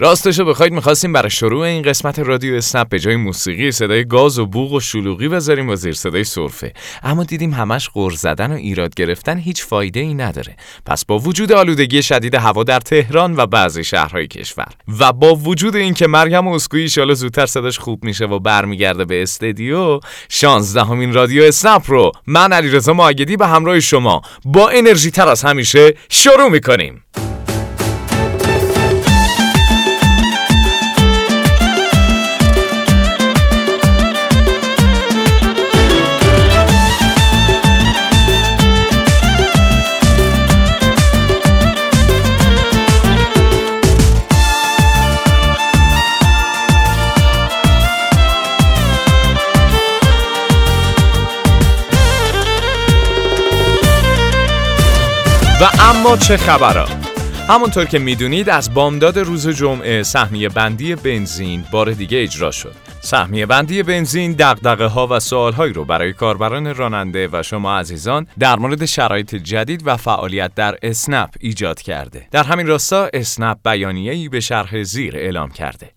راستشو بخواید می‌خواستیم برای شروع این قسمت رادیو اسنپ به جای موسیقی صدای گاز و بوغ و شلوغی بذاریم و زیر صدای سرفه. اما دیدیم همش غر زدن و ایراد گرفتن هیچ فایده ای نداره. پس با وجود آلودگی شدید هوا در تهران و بعضی شهرهای کشور و با وجود اینکه مریم اسکویی ان زودتر صداش خوب میشه و برمیگرده به استدیو 16 همین رادیو اسنپ رو من علیرضا ماگدی به همراه شما با انرژی تر از همیشه شروع می‌کنیم. و اما چه خبرها؟ همونطور که می‌دونید از بامداد روز جمعه سهمیه بندی بنزین بار دیگه اجرا شد. سهمیه بندی بنزین دقدقه ها و سوال هایی رو برای کاربران راننده و شما عزیزان در مورد شرایط جدید و فعالیت در اسنپ ایجاد کرده. در همین راستا اسنپ بیانیه‌ای به شرح زیر اعلام کرده.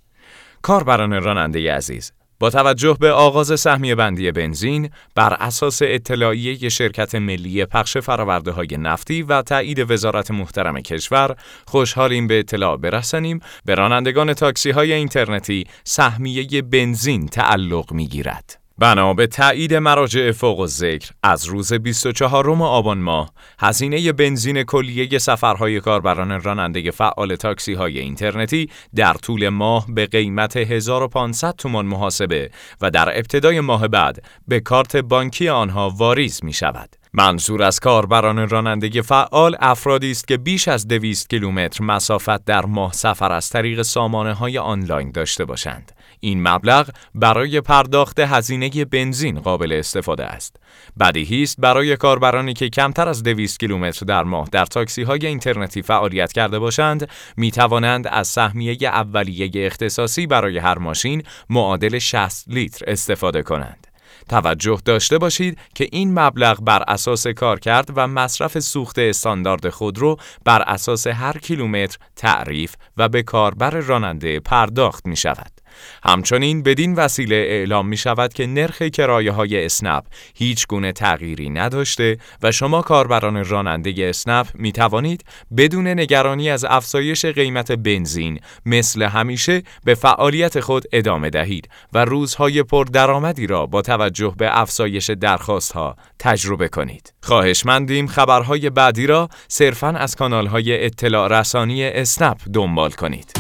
کاربران راننده عزیز با توجه به آغاز سهمیه بندی بنزین بر اساس اطلاعیه شرکت ملی پخش فراورده های نفتی و تایید وزارت محترم کشور خوشحالیم به اطلاع برسانیم به رانندگان تاکسی های اینترنتی سهمیه بنزین تعلق می گیرد. بنا به تایید مراجع فوق ذکر از روز 24 آبان ماه هزینه بنزین کلیه سفرهای کاربران راننده فعال تاکسی های اینترنتی در طول ماه به قیمت 1500 تومان محاسبه و در ابتدای ماه بعد به کارت بانکی آنها واریز می شود. منظور از کاربران رانندگی فعال افرادی است که بیش از 200 کیلومتر مسافت در ماه سفر از طریق سامانه های آنلاین داشته باشند. این مبلغ برای پرداخت هزینه بنزین قابل استفاده است. بدیهی است برای کاربرانی که کمتر از 200 کیلومتر در ماه در تاکسی های اینترنتی فعالیت کرده باشند، می توانند از سهمیه اولیه اختصاصی برای هر ماشین معادل 60 لیتر استفاده کنند. توجه داشته باشید که این مبلغ بر اساس کارکرد و مصرف سوخت استاندارد خودرو بر اساس هر کیلومتر تعریف و به کاربر راننده پرداخت می شود. همچنین بدین وسیله اعلام می شود که نرخ کرایه های اسنپ هیچ گونه تغییری نداشته و شما کاربران راننده اسنپ می توانید بدون نگرانی از افزایش قیمت بنزین مثل همیشه به فعالیت خود ادامه دهید و روزهای پردرآمدی را با توجه به افزایش درخواست ها تجربه کنید. خواهشمندیم خبرهای بعدی را صرفاً از کانالهای اطلاع رسانی اسنپ دنبال کنید.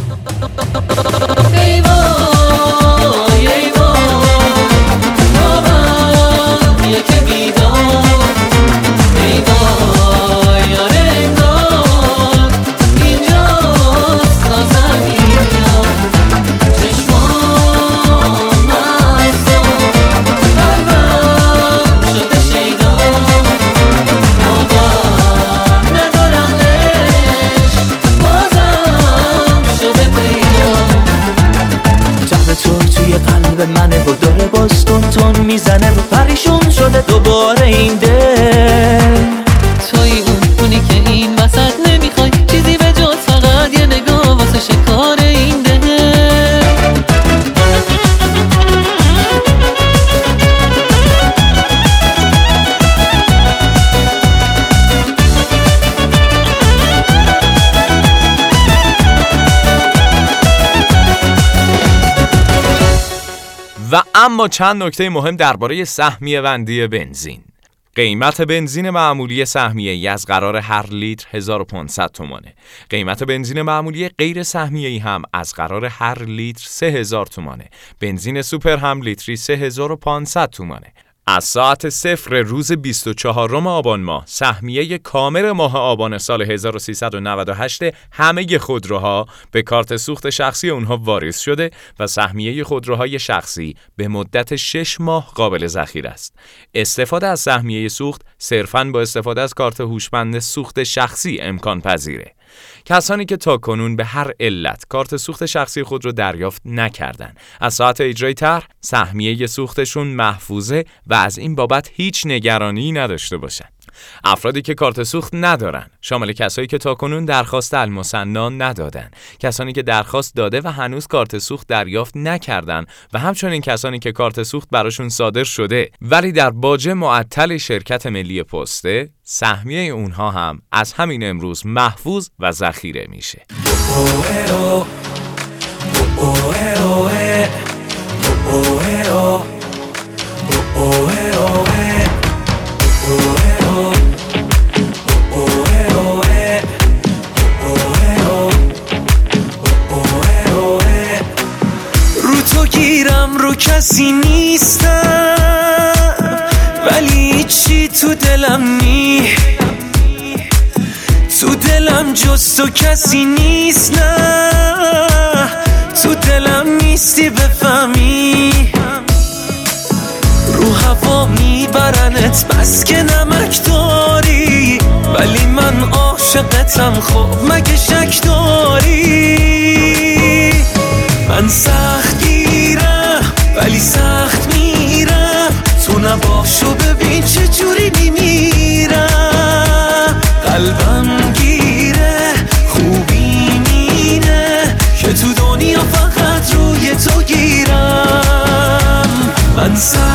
می‌زنه رو پریشون شده دوباره این دل. اما چند نکته مهم درباره سهمیه بندی بنزین قیمت بنزین معمولی سهمیه ای از قرار هر لیتر 1500 تومانه. قیمت بنزین معمولی غیر سهمیه ای هم از قرار هر لیتر 3000 تومانه. بنزین سوپر هم لیتری 3500 تومانه. از ساعت صفر روز 24 آبان ماه سهمیه کامر ماه آبان سال 1398 همه خودروها به کارت سوخت شخصی اونها واریز شده و سهمیه خودروهای شخصی به مدت 6 ماه قابل ذخیره است. استفاده از سهمیه سوخت صرفاً با استفاده از کارت هوشمند سوخت شخصی امکان پذیره. کسانی که تا کنون به هر علت کارت سوخت شخصی خود را دریافت نکردند از ساعت اجرای طرح سهمیه سوختشون محفوظه و از این بابت هیچ نگرانی نداشته باشند افرادی که کارت سوخت ندارن شامل کسایی که تاکنون درخواست المصنا ندادن کسانی که درخواست داده و هنوز کارت سوخت دریافت نکردن و همچنین کسانی که کارت سوخت براشون صادر شده. ولی در باجه معطل شرکت ملی پسته سهمیه اونها هم از همین امروز محفوظ و ذخیره میشه. کسی نیستم ولی چی تو دلم نی تو دلم جز تو کسی نیست نه. تو دلم نیستی بفهمی. رو هوا میبرنت بس که نمک داری. ولی من عاشقتم خب مگه شک داری؟ من سخت ولی سخت میرم. تو نباشو ببین چه جوری میمیرم. قلبم گیره خوبی مینه که تو دنیا فقط روی تو گیرم. من سخت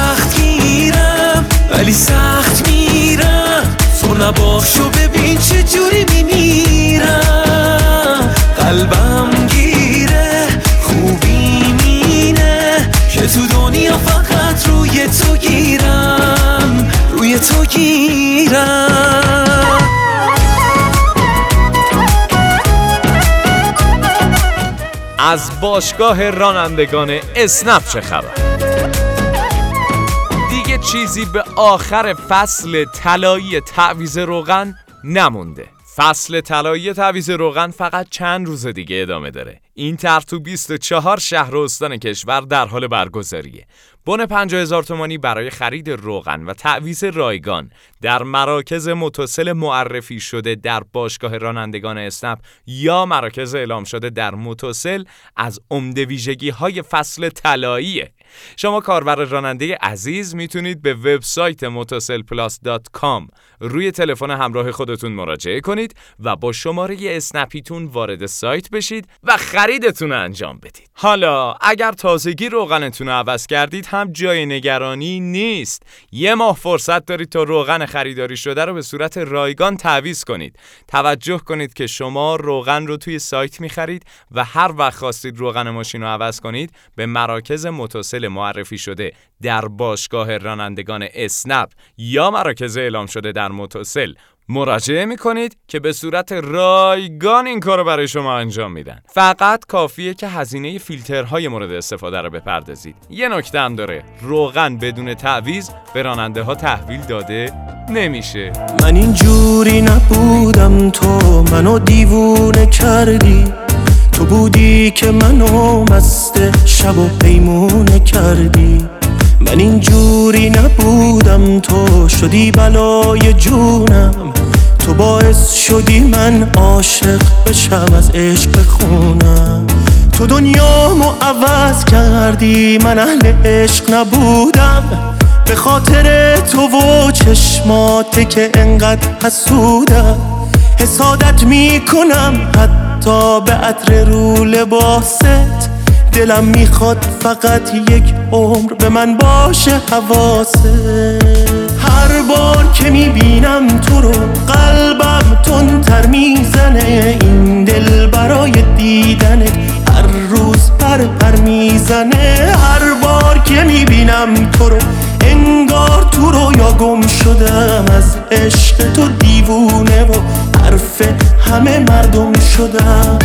از باشگاه رانندگان اسنپ چه خبر؟ دیگه چیزی به آخر فصل طلایی تعویز روغن نمونده فصل طلایی تعویز روغن فقط چند روز دیگه ادامه داره این طرح تو 24 شهر و استان کشور در حال برگزاریه. بن 50 هزار تومانی برای خرید روغن و تعویز رایگان در مراکز متصل معرفی شده در باشگاه رانندگان اسنپ یا مراکز اعلام شده در متصل از عمده ویژگی های فصل طلاییه. شما کاربر راننده عزیز می‌تونید به وبسایت متصل plus dot com روی تلفن همراه خودتون مراجعه کنید و با شماره اسنپیتون وارد سایت بشید و خریدتون انجام بدید. حالا اگر تازگی روغنتون رو عوض کردید هم جای نگرانی نیست. یه ماه فرصت دارید تا روغن خریداری شده رو به صورت رایگان تعویض کنید. توجه کنید که شما روغن رو توی سایت می‌خرید و هر وقت خواستید روغن ماشین رو عوض کنید به مراکز متصل معرفی شده در باشگاه رانندگان اسنپ یا مراکز اعلام شده در متصل مراجعه می کنید که به صورت رایگان این کار رو برای شما انجام میدن. فقط کافیه که هزینه فیلترهای مورد استفاده رو بپردازید. یه نکته هم داره. روغن بدون تعویض به راننده ها تحویل داده نمیشه. من اینجوری نبودم تو منو دیوونه کردی. تو بودی که منو مست شب و پیمونه کردی. من اینجوری نبودم تو شدی بلای جونم. تو باعث شدی من عاشق بشم از عشق بخونم تو دنیامو عوض کردی من اهل عشق نبودم. به خاطر تو و چشمات که انقدر حسودم. حسادت می‌کنم حتی به عطر رو لباست دلم می‌خواد فقط یک عمر به من باشه حواست هر بار که می‌بینم تو رو قلبم تندتر می‌زنه. این دل برای دیدنت هر روز پر پر می‌زنه. هر بار که می‌بینم تو رو انگار تو رو یا گم شدم از عشق تو دیوونه و حرف همه مردم شدم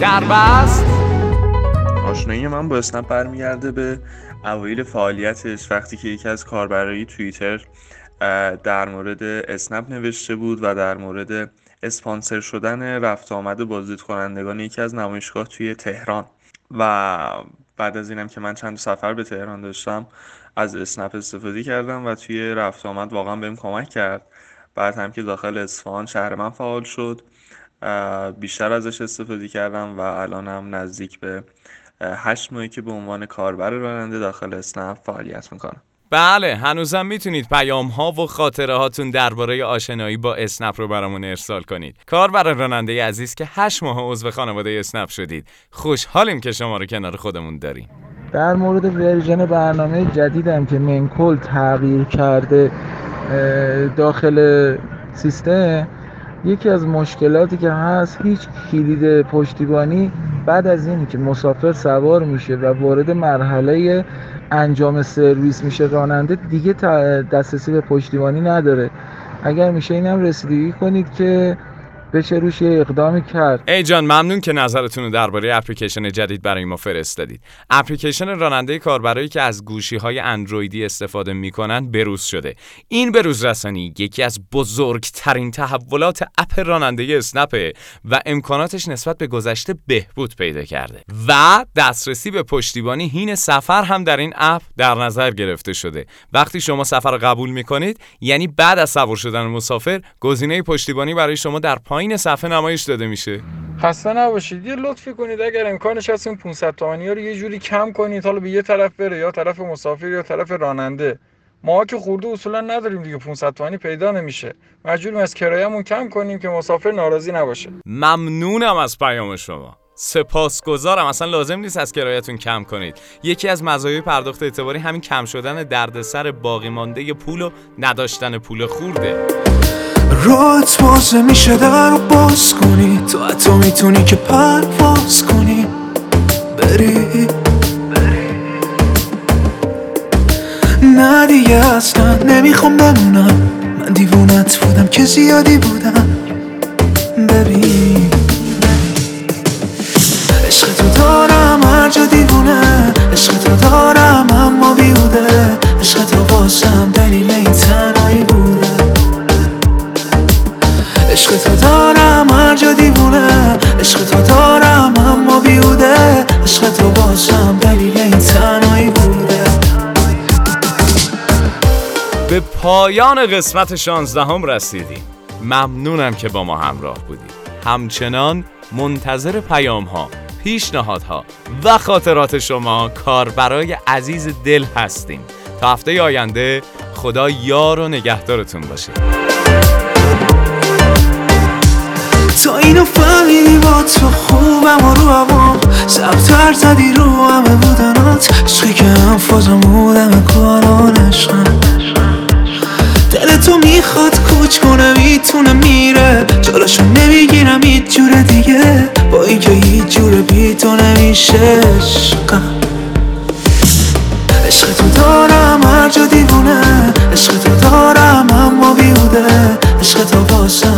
در بست. آشنایی من با اسنپ برمیگرده به اوایل فعالیتش. وقتی که یکی از کاربرای توییتر در مورد اسنپ نوشته بود و در مورد اسپانسر شدن رفت آمد بازدید کنندگان یکی از نمایشگاه توی تهران. و بعد از اینم که من چند سفر به تهران داشتم از اسنپ استفاده کردم و توی رفت آمد واقعا بهم کمک کرد. بعد هم که داخل اصفهان شهر من فعال شد. بیشتر ازش استفاده کردم و الانم نزدیک به هشت ماهی که به عنوان کاربر راننده داخل اسنپ فعالیت می‌کنم. بله هنوزم می‌تونید پیام ها و خاطره هاتون درباره آشنایی با اسنپ رو برامون ارسال کنید. کار برای راننده عزیز که هشت ماه عضو خانواده اسنپ شدید. خوشحالیم که شما رو کنار خودمون داریم. در مورد ورژن برنامه جدیدم که منکل تغییر کرده داخل سیستم یکی از مشکلاتی که هست هیچ کلید پشتیبانی بعد از این که مسافر سوار میشه و وارد مرحله انجام سرویس میشه راننده دیگه دسترسی به پشتیبانی نداره. اگر میشه اینم رسیدگی کنید که بشه روش یه اقدامی کرد. ای جان ممنون که نظرتون درباره اپلیکیشن جدید برای ما فرستادید. اپلیکیشن راننده کاربرایی که از گوشی های اندرویدی استفاده می‌کنن بروز شده. این بروز رسانی یکی از بزرگترین تحولات اپ راننده اسنپه و امکاناتش نسبت به گذشته بهبود پیدا کرده و دسترسی به پشتیبانی هین سفر هم در این اپ در نظر گرفته شده. وقتی شما سفر قبول می‌کنید یعنی بعد از سوار شدن مسافر گزینه پشتیبانی برای شما در پایین صفحه نمایش داده میشه. خسته نباشید. یه لطفی کنید. اگر امکانش هست این 500 تومانی رو یه جوری کم کنید. حالا به یه طرف بره یا طرف مسافر یا طرف راننده. ما که خورده اصولا نداریم دیگه. 500 تومانی پیدا نمیشه. مجبوریم از کرایه‌مون کم کنیم که مسافر ناراضی نباشه. ممنونم از پیام شما. سپاسگزارم. اصلا لازم نیست از کرایتون کم کنید. یکی از مزایای پرداخت اعتباری همین کم شدن دردسر باقی مانده پول و نداشتن پول خورده. رات بازه میشه در رو باز کنی. تو حتی می‌تونی که پرواز کنی. بری. نه دیگه اصلا نمی‌خوام بمونم. من دیوونت بودم که زیادی بودم. ببین عشق تو دارم هر جا دیوونه. عشق تو دارم اما بیوده عشق تو باشم پایان قسمت 16 هم رسیدیم. ممنونم که با ما همراه بودید. همچنان منتظر پیام ها پیشنهادها و خاطرات شما کاربرای عزیز دل هستیم. تا هفته آینده خدا یار و نگهدارتون باشه. تا اینو فهمیدی با تو خوبم و رو هوام سبتر زدی رو همه بودنات عشقی که هم فازم بودم کاران عشقم دل تو می‌خواد کوچ کنه می‌تونه میره. جلوشو نمی‌گیرم هیچ جور دیگه. با اینکه هیچ جور بی تو نمیشه. عشقم عشق تو دارم هر جا دیوونه. عشق تو دارم اما بیوده عشق تو باشم